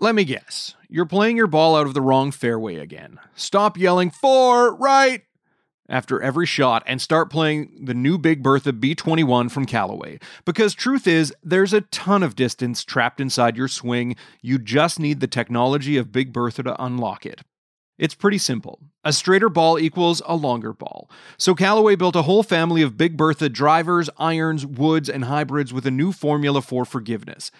Let me guess. You're playing your ball out of the wrong fairway again. Stop yelling, four, right, after every shot and start playing the new Big Bertha B21 from Callaway. Because truth is, there's a ton of distance trapped inside your swing. You just need the technology of Big Bertha to unlock it. It's pretty simple. A straighter ball equals a longer ball. So Callaway built a whole family of Big Bertha drivers, irons, woods, and hybrids with a new formula for forgiveness.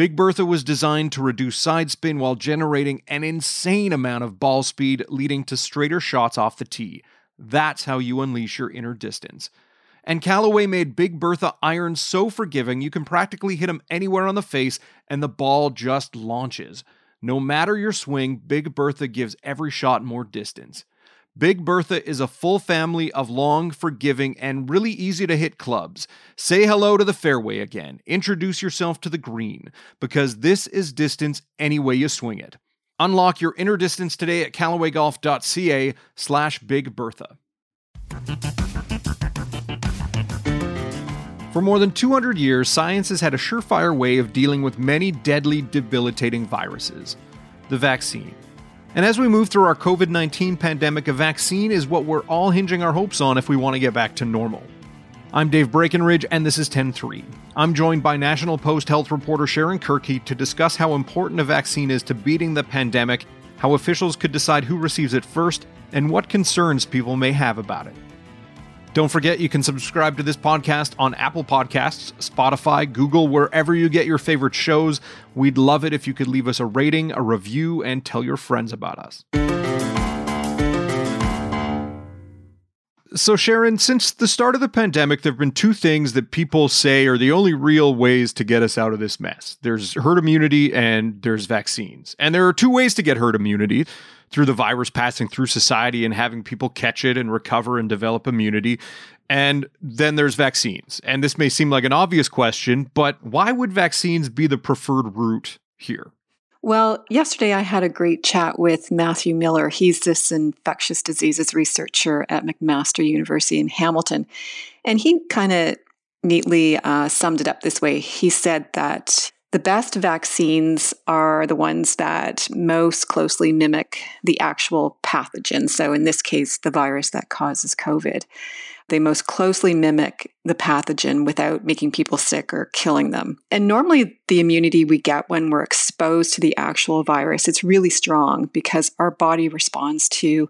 Big Bertha was designed to reduce side spin while generating an insane amount of ball speed, leading to straighter shots off the tee. That's how you unleash your inner distance. And Callaway made Big Bertha irons so forgiving you can practically hit them anywhere on the face and the ball just launches. No matter your swing, Big Bertha gives every shot more distance. Big Bertha is a full family of long, forgiving, and really easy to hit clubs. Say hello to the fairway again. Introduce yourself to the green, because this is distance any way you swing it. Unlock your inner distance today at callawaygolf.ca slash Big Bertha. For more than 200 years, science has had a surefire way of dealing with many deadly, debilitating viruses the vaccine. And as we move through our COVID 19 pandemic, a vaccine is what we're all hinging our hopes on if we want to get back to normal. I'm Dave Breckenridge, and this is 10 3. I'm joined by National Post health reporter Sharon Kirkey to discuss how important a vaccine is to beating the pandemic, how officials could decide who receives it first, and what concerns people may have about it. Don't forget you can subscribe to this podcast on Apple Podcasts, Spotify, Google, wherever you get your favorite shows. We'd love it if you could leave us a rating, a review, and tell your friends about us. So, Sharon, since the start of the pandemic, there have been two things that people say are the only real ways to get us out of this mess there's herd immunity and there's vaccines. And there are two ways to get herd immunity through the virus passing through society and having people catch it and recover and develop immunity. And then there's vaccines. And this may seem like an obvious question, but why would vaccines be the preferred route here? Well, yesterday I had a great chat with Matthew Miller. He's this infectious diseases researcher at McMaster University in Hamilton. And he kind of neatly uh, summed it up this way. He said that the best vaccines are the ones that most closely mimic the actual pathogen. So, in this case, the virus that causes COVID. They most closely mimic the pathogen without making people sick or killing them. And normally, the immunity we get when we're exposed to the actual virus, it's really strong because our body responds to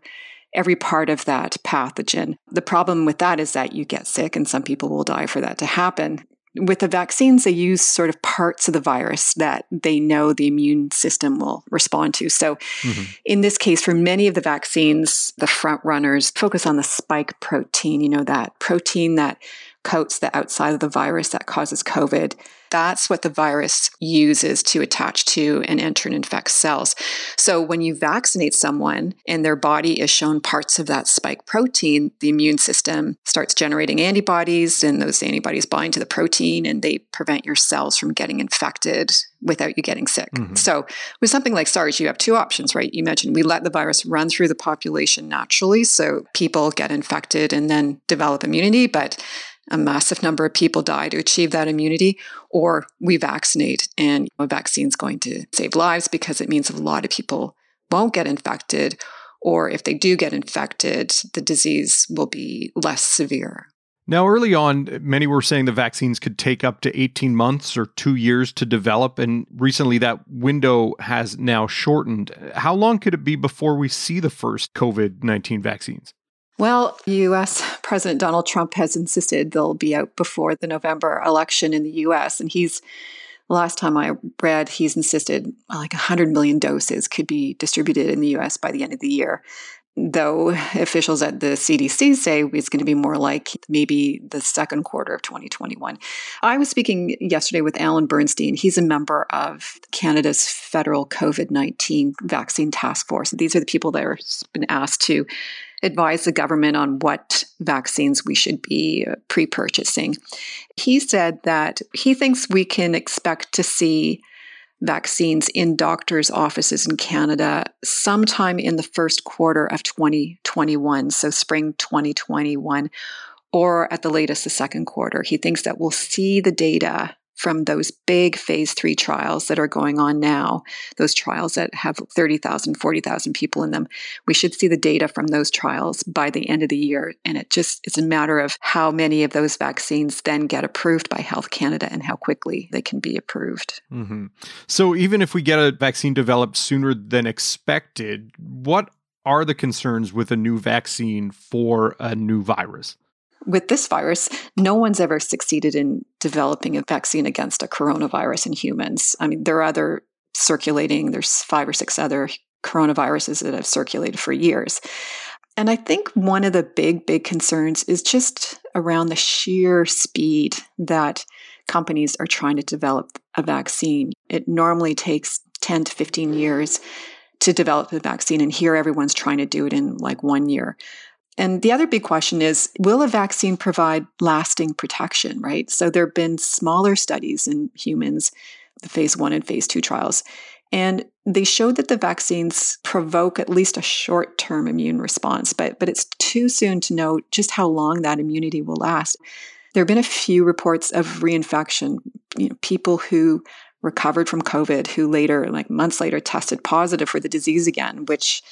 every part of that pathogen. The problem with that is that you get sick and some people will die for that to happen with the vaccines, they use sort of parts of the virus that they know the immune system will respond to. So, mm-hmm. in this case, for many of the vaccines, the front runners focus on the spike protein, you know, that protein that coats the outside of the virus that causes COVID. That's what the virus uses to attach to and enter and infect cells. So when you vaccinate someone and their body is shown parts of that spike protein, the immune system starts generating antibodies, and those antibodies bind to the protein and they prevent your cells from getting infected without you getting sick. Mm-hmm. So with something like SARS, you have two options, right? You mentioned we let the virus run through the population naturally, so people get infected and then develop immunity, but a massive number of people die to achieve that immunity, or we vaccinate and a vaccine is going to save lives because it means a lot of people won't get infected, or if they do get infected, the disease will be less severe. Now, early on, many were saying the vaccines could take up to 18 months or two years to develop. And recently, that window has now shortened. How long could it be before we see the first COVID 19 vaccines? Well, US President Donald Trump has insisted they'll be out before the November election in the US. And he's, last time I read, he's insisted like 100 million doses could be distributed in the US by the end of the year. Though officials at the CDC say it's going to be more like maybe the second quarter of 2021. I was speaking yesterday with Alan Bernstein. He's a member of Canada's federal COVID 19 vaccine task force. These are the people that have been asked to advise the government on what vaccines we should be pre purchasing. He said that he thinks we can expect to see vaccines in doctors' offices in Canada sometime in the first quarter of 2021, so spring 2021, or at the latest the second quarter. He thinks that we'll see the data from those big phase three trials that are going on now, those trials that have 30,000, 40,000 people in them. We should see the data from those trials by the end of the year. And it just is a matter of how many of those vaccines then get approved by Health Canada and how quickly they can be approved. Mm-hmm. So even if we get a vaccine developed sooner than expected, what are the concerns with a new vaccine for a new virus? With this virus, no one's ever succeeded in developing a vaccine against a coronavirus in humans. I mean, there are other circulating, there's five or six other coronaviruses that have circulated for years. And I think one of the big, big concerns is just around the sheer speed that companies are trying to develop a vaccine. It normally takes 10 to 15 years to develop a vaccine, and here everyone's trying to do it in like one year. And the other big question is will a vaccine provide lasting protection, right? So there have been smaller studies in humans, the phase one and phase two trials, and they showed that the vaccines provoke at least a short term immune response, but, but it's too soon to know just how long that immunity will last. There have been a few reports of reinfection, you know, people who recovered from COVID who later, like months later, tested positive for the disease again, which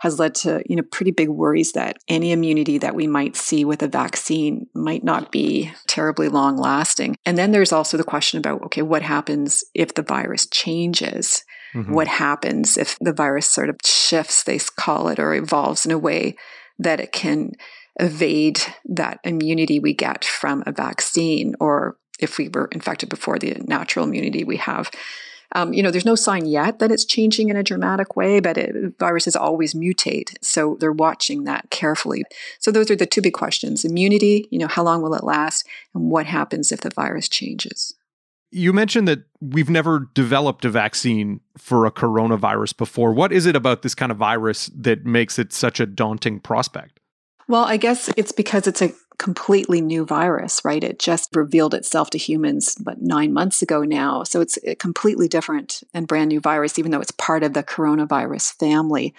has led to you know pretty big worries that any immunity that we might see with a vaccine might not be terribly long lasting. And then there's also the question about okay, what happens if the virus changes? Mm-hmm. What happens if the virus sort of shifts, they call it, or evolves in a way that it can evade that immunity we get from a vaccine or if we were infected before the natural immunity we have. Um, you know, there's no sign yet that it's changing in a dramatic way, but it, viruses always mutate. So they're watching that carefully. So those are the two big questions immunity, you know, how long will it last? And what happens if the virus changes? You mentioned that we've never developed a vaccine for a coronavirus before. What is it about this kind of virus that makes it such a daunting prospect? Well, I guess it's because it's a completely new virus, right? It just revealed itself to humans, but nine months ago now. So it's a completely different and brand new virus, even though it's part of the coronavirus family.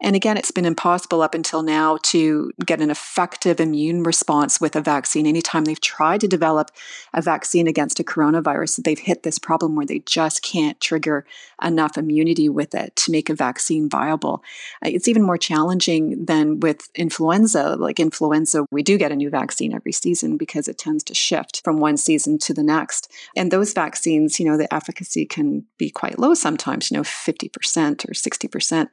And again, it's been impossible up until now to get an effective immune response with a vaccine. Anytime they've tried to develop a vaccine against a coronavirus, they've hit this problem where they just can't trigger enough immunity with it to make a vaccine viable. Uh, it's even more challenging than with influenza. Like influenza, we do get a new vaccine vaccine every season because it tends to shift from one season to the next. And those vaccines, you know, the efficacy can be quite low sometimes, you know, 50% or 60%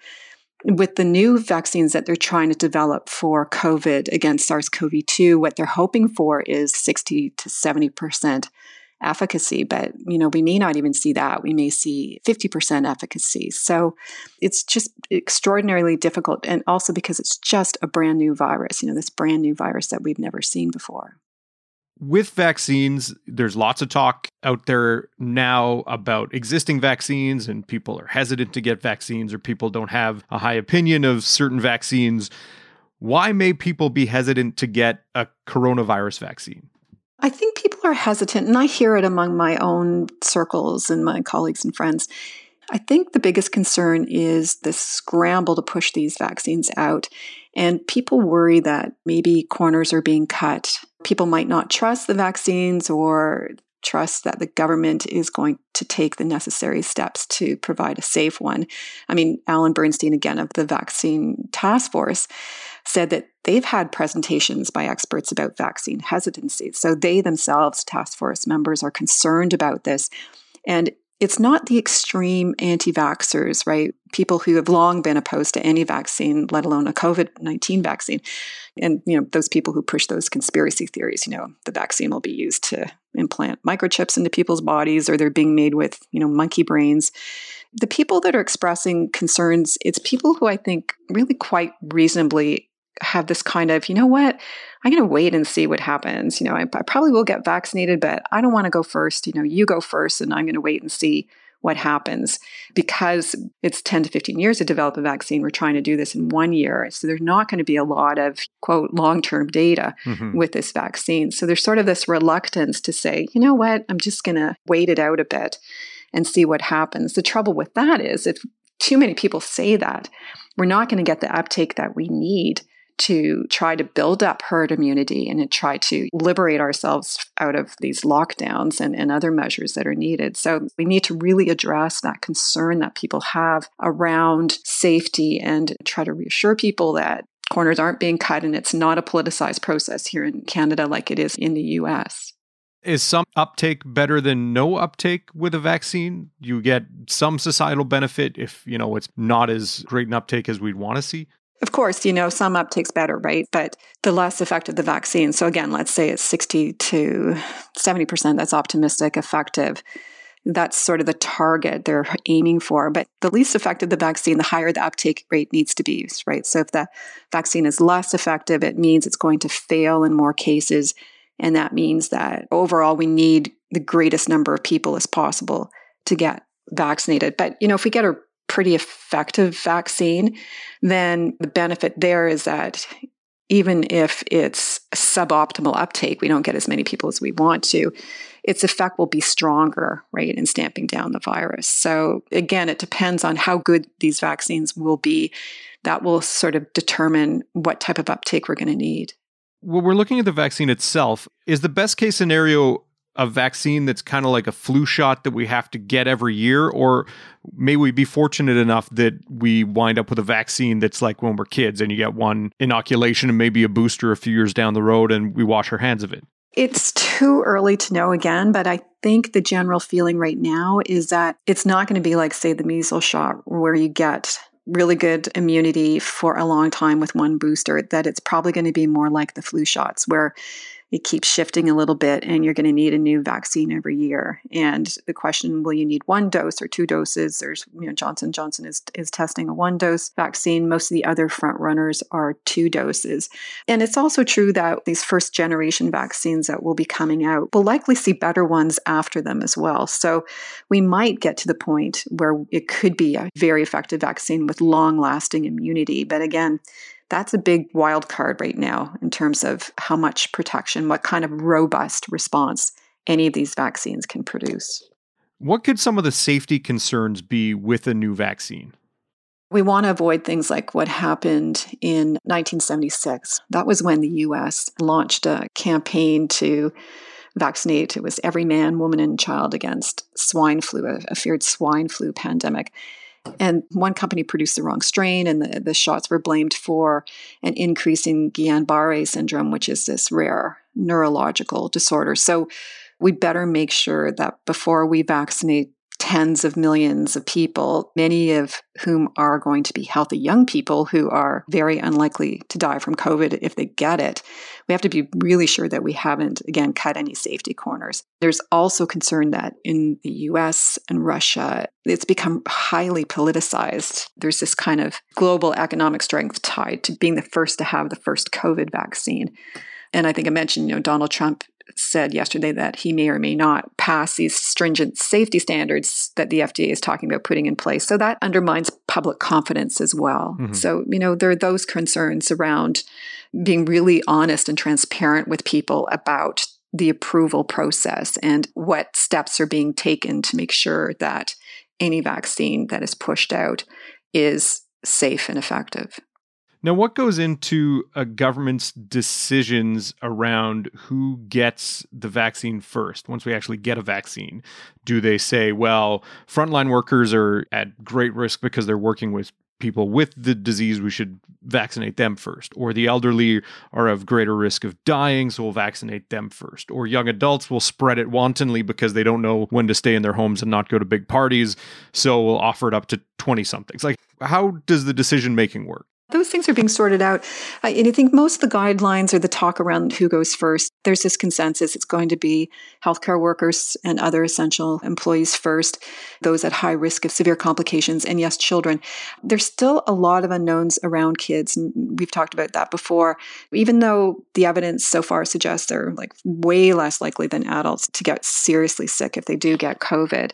with the new vaccines that they're trying to develop for COVID against SARS CoV 2, what they're hoping for is 60 to 70% efficacy, but you know, we may not even see that. We may see 50% efficacy. So it's just extraordinarily difficult and also because it's just a brand new virus, you know, this brand new virus that we've never seen before. With vaccines, there's lots of talk out there now about existing vaccines, and people are hesitant to get vaccines, or people don't have a high opinion of certain vaccines. Why may people be hesitant to get a coronavirus vaccine? I think people are hesitant, and I hear it among my own circles and my colleagues and friends. I think the biggest concern is the scramble to push these vaccines out. And people worry that maybe corners are being cut. People might not trust the vaccines or trust that the government is going to take the necessary steps to provide a safe one. I mean, Alan Bernstein, again, of the Vaccine Task Force, said that they've had presentations by experts about vaccine hesitancy. So they themselves, task force members, are concerned about this. And it's not the extreme anti vaxxers, right? People who have long been opposed to any vaccine, let alone a COVID 19 vaccine. And, you know, those people who push those conspiracy theories, you know, the vaccine will be used to implant microchips into people's bodies or they're being made with, you know, monkey brains. The people that are expressing concerns, it's people who I think really quite reasonably have this kind of, you know what, I'm going to wait and see what happens. You know, I, I probably will get vaccinated, but I don't want to go first. You know, you go first, and I'm going to wait and see what happens because it's 10 to 15 years to develop a vaccine. We're trying to do this in one year. So there's not going to be a lot of quote long term data mm-hmm. with this vaccine. So there's sort of this reluctance to say, you know what, I'm just going to wait it out a bit and see what happens. The trouble with that is if too many people say that, we're not going to get the uptake that we need to try to build up herd immunity and to try to liberate ourselves out of these lockdowns and, and other measures that are needed. So we need to really address that concern that people have around safety and try to reassure people that corners aren't being cut and it's not a politicized process here in Canada like it is in the US. Is some uptake better than no uptake with a vaccine? You get some societal benefit if, you know, it's not as great an uptake as we'd want to see? Of course, you know, some uptake's better, right? But the less effective the vaccine. So again, let's say it's 60 to 70%, that's optimistic, effective. That's sort of the target they're aiming for. But the least effective the vaccine, the higher the uptake rate needs to be right? So if the vaccine is less effective, it means it's going to fail in more cases and that means that overall, we need the greatest number of people as possible to get vaccinated. But, you know, if we get a pretty effective vaccine, then the benefit there is that even if it's suboptimal uptake, we don't get as many people as we want to, its effect will be stronger, right, in stamping down the virus. So again, it depends on how good these vaccines will be. That will sort of determine what type of uptake we're going to need when we're looking at the vaccine itself, is the best case scenario a vaccine that's kind of like a flu shot that we have to get every year? Or may we be fortunate enough that we wind up with a vaccine that's like when we're kids and you get one inoculation and maybe a booster a few years down the road and we wash our hands of it? It's too early to know again, but I think the general feeling right now is that it's not going to be like, say, the measles shot, where you get really good immunity for a long time with one booster, that it's probably going to be more like the flu shots, where it keeps shifting a little bit and you're going to need a new vaccine every year. And the question will you need one dose or two doses? There's you know johnson johnson is, is testing a one dose vaccine. Most of the other front runners are two doses. And it's also true that these first generation vaccines that will be coming out will likely see better ones after them as well. So we might get to the point where it could be a very effective vaccine with long lasting immunity. But again that's a big wild card right now in terms of how much protection, what kind of robust response any of these vaccines can produce. What could some of the safety concerns be with a new vaccine? We want to avoid things like what happened in 1976. That was when the US launched a campaign to vaccinate. It was every man, woman, and child against swine flu, a, a feared swine flu pandemic. And one company produced the wrong strain, and the, the shots were blamed for an increase in Guillain Barre syndrome, which is this rare neurological disorder. So we better make sure that before we vaccinate tens of millions of people, many of whom are going to be healthy young people who are very unlikely to die from COVID if they get it. We have to be really sure that we haven't, again, cut any safety corners. There's also concern that in the US and Russia, it's become highly politicized. There's this kind of global economic strength tied to being the first to have the first COVID vaccine. And I think I mentioned, you know, Donald Trump said yesterday that he may or may not pass these stringent safety standards that the FDA is talking about putting in place. So that undermines public confidence as well. Mm-hmm. So, you know, there are those concerns around being really honest and transparent with people about the approval process and what steps are being taken to make sure that any vaccine that is pushed out is safe and effective. Now, what goes into a government's decisions around who gets the vaccine first once we actually get a vaccine? Do they say, well, frontline workers are at great risk because they're working with people with the disease, we should vaccinate them first. Or the elderly are of greater risk of dying, so we'll vaccinate them first. Or young adults will spread it wantonly because they don't know when to stay in their homes and not go to big parties, so we'll offer it up to 20 somethings. Like, how does the decision making work? Those things are being sorted out. and I think most of the guidelines or the talk around who goes first, there's this consensus it's going to be healthcare workers and other essential employees first, those at high risk of severe complications, and yes, children. There's still a lot of unknowns around kids. And we've talked about that before. Even though the evidence so far suggests they're like way less likely than adults to get seriously sick if they do get COVID.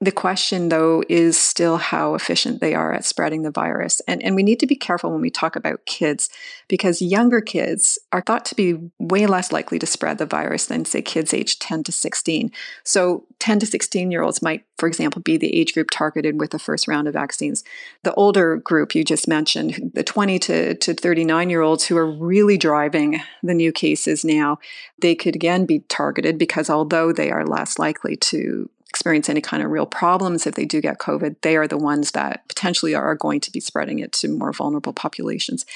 The question, though, is still how efficient they are at spreading the virus. And, and we need to be careful when we talk about kids because younger kids are thought to be way less likely to spread the virus than, say, kids aged 10 to 16. So, 10 to 16 year olds might, for example, be the age group targeted with the first round of vaccines. The older group you just mentioned, the 20 to, to 39 year olds who are really driving the new cases now, they could again be targeted because although they are less likely to experience any kind of real problems if they do get COVID, they are the ones that potentially are going to be spreading it to more vulnerable populations.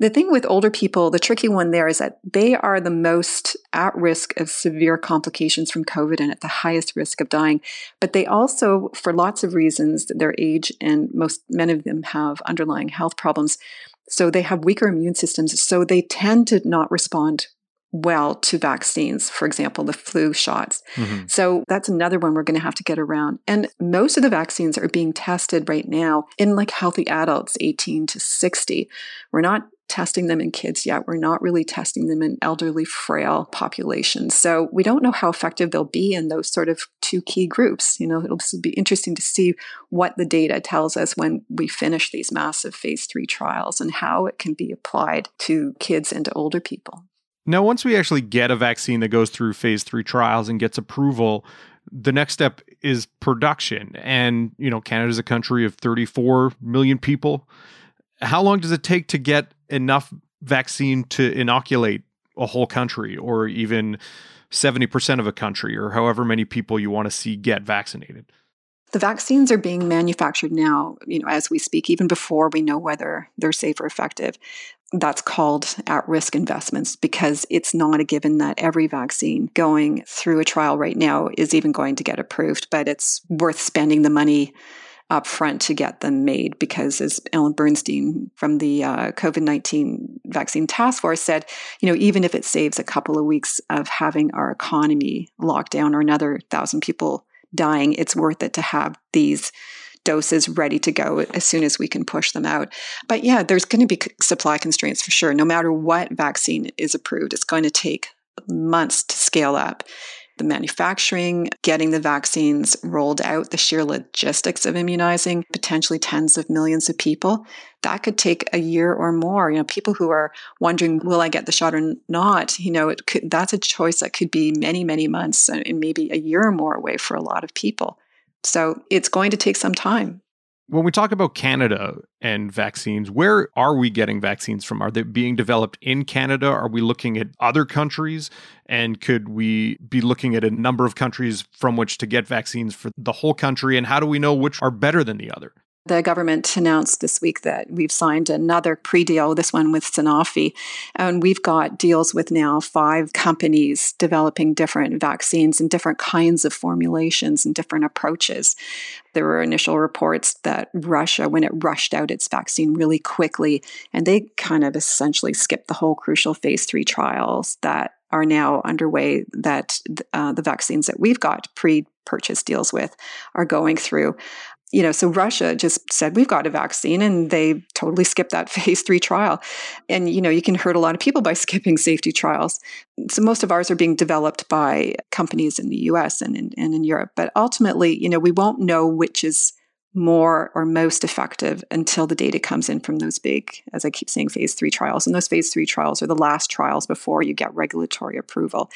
The thing with older people, the tricky one there is that they are the most at risk of severe complications from COVID and at the highest risk of dying. But they also, for lots of reasons, their age and most many of them have underlying health problems. So they have weaker immune systems. So they tend to not respond well to vaccines, for example, the flu shots. Mm-hmm. So that's another one we're going to have to get around. And most of the vaccines are being tested right now in like healthy adults, 18 to 60. We're not testing them in kids yet. We're not really testing them in elderly, frail populations. So we don't know how effective they'll be in those sort of two key groups. You know, it'll be interesting to see what the data tells us when we finish these massive phase three trials and how it can be applied to kids and to older people. Now, once we actually get a vaccine that goes through phase three trials and gets approval, the next step is production. And, you know, Canada's a country of 34 million people. How long does it take to get enough vaccine to inoculate a whole country or even 70% of a country or however many people you want to see get vaccinated? The vaccines are being manufactured now, you know, as we speak, even before we know whether they're safe or effective. That's called at risk investments because it's not a given that every vaccine going through a trial right now is even going to get approved, but it's worth spending the money up front to get them made because as Alan Bernstein from the uh, COVID-19 vaccine task force said, you know, even if it saves a couple of weeks of having our economy locked down or another thousand people dying, it's worth it to have these doses ready to go as soon as we can push them out. But yeah, there's going to be supply constraints for sure. No matter what vaccine is approved, it's going to take months to scale up the manufacturing, getting the vaccines rolled out, the sheer logistics of immunizing potentially tens of millions of people, that could take a year or more. You know, people who are wondering, will I get the shot or not? You know, it could, that's a choice that could be many, many months and maybe a year or more away for a lot of people. So it's going to take some time. When we talk about Canada and vaccines, where are we getting vaccines from? Are they being developed in Canada? Are we looking at other countries? And could we be looking at a number of countries from which to get vaccines for the whole country? And how do we know which are better than the other? The government announced this week that we've signed another pre deal, this one with Sanofi. And we've got deals with now five companies developing different vaccines and different kinds of formulations and different approaches. There were initial reports that Russia, when it rushed out its vaccine really quickly, and they kind of essentially skipped the whole crucial phase three trials that are now underway that uh, the vaccines that we've got pre purchase deals with are going through you know, so Russia just said, we've got a vaccine, and they totally skipped that phase three trial. And, you know, you can hurt a lot of people by skipping safety trials. So most of ours are being developed by companies in the US and in, and in Europe. But ultimately, you know, we won't know which is more or most effective until the data comes in from those big, as I keep saying, phase three trials. And those phase three trials are the last trials before you get regulatory approval.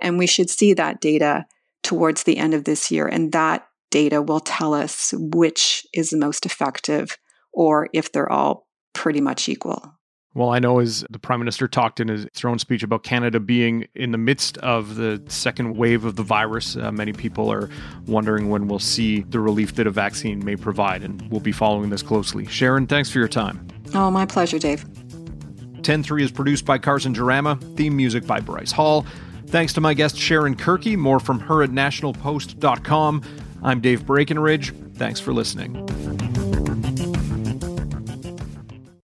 And we should see that data towards the end of this year. And that data will tell us which is the most effective or if they're all pretty much equal. Well, I know as the Prime Minister talked in his throne speech about Canada being in the midst of the second wave of the virus, uh, many people are wondering when we'll see the relief that a vaccine may provide, and we'll be following this closely. Sharon, thanks for your time. Oh, my pleasure, Dave. 10-3 is produced by Carson Jarama, theme music by Bryce Hall. Thanks to my guest Sharon Kirkey, more from her at nationalpost.com. I'm Dave Breckenridge. Thanks for listening.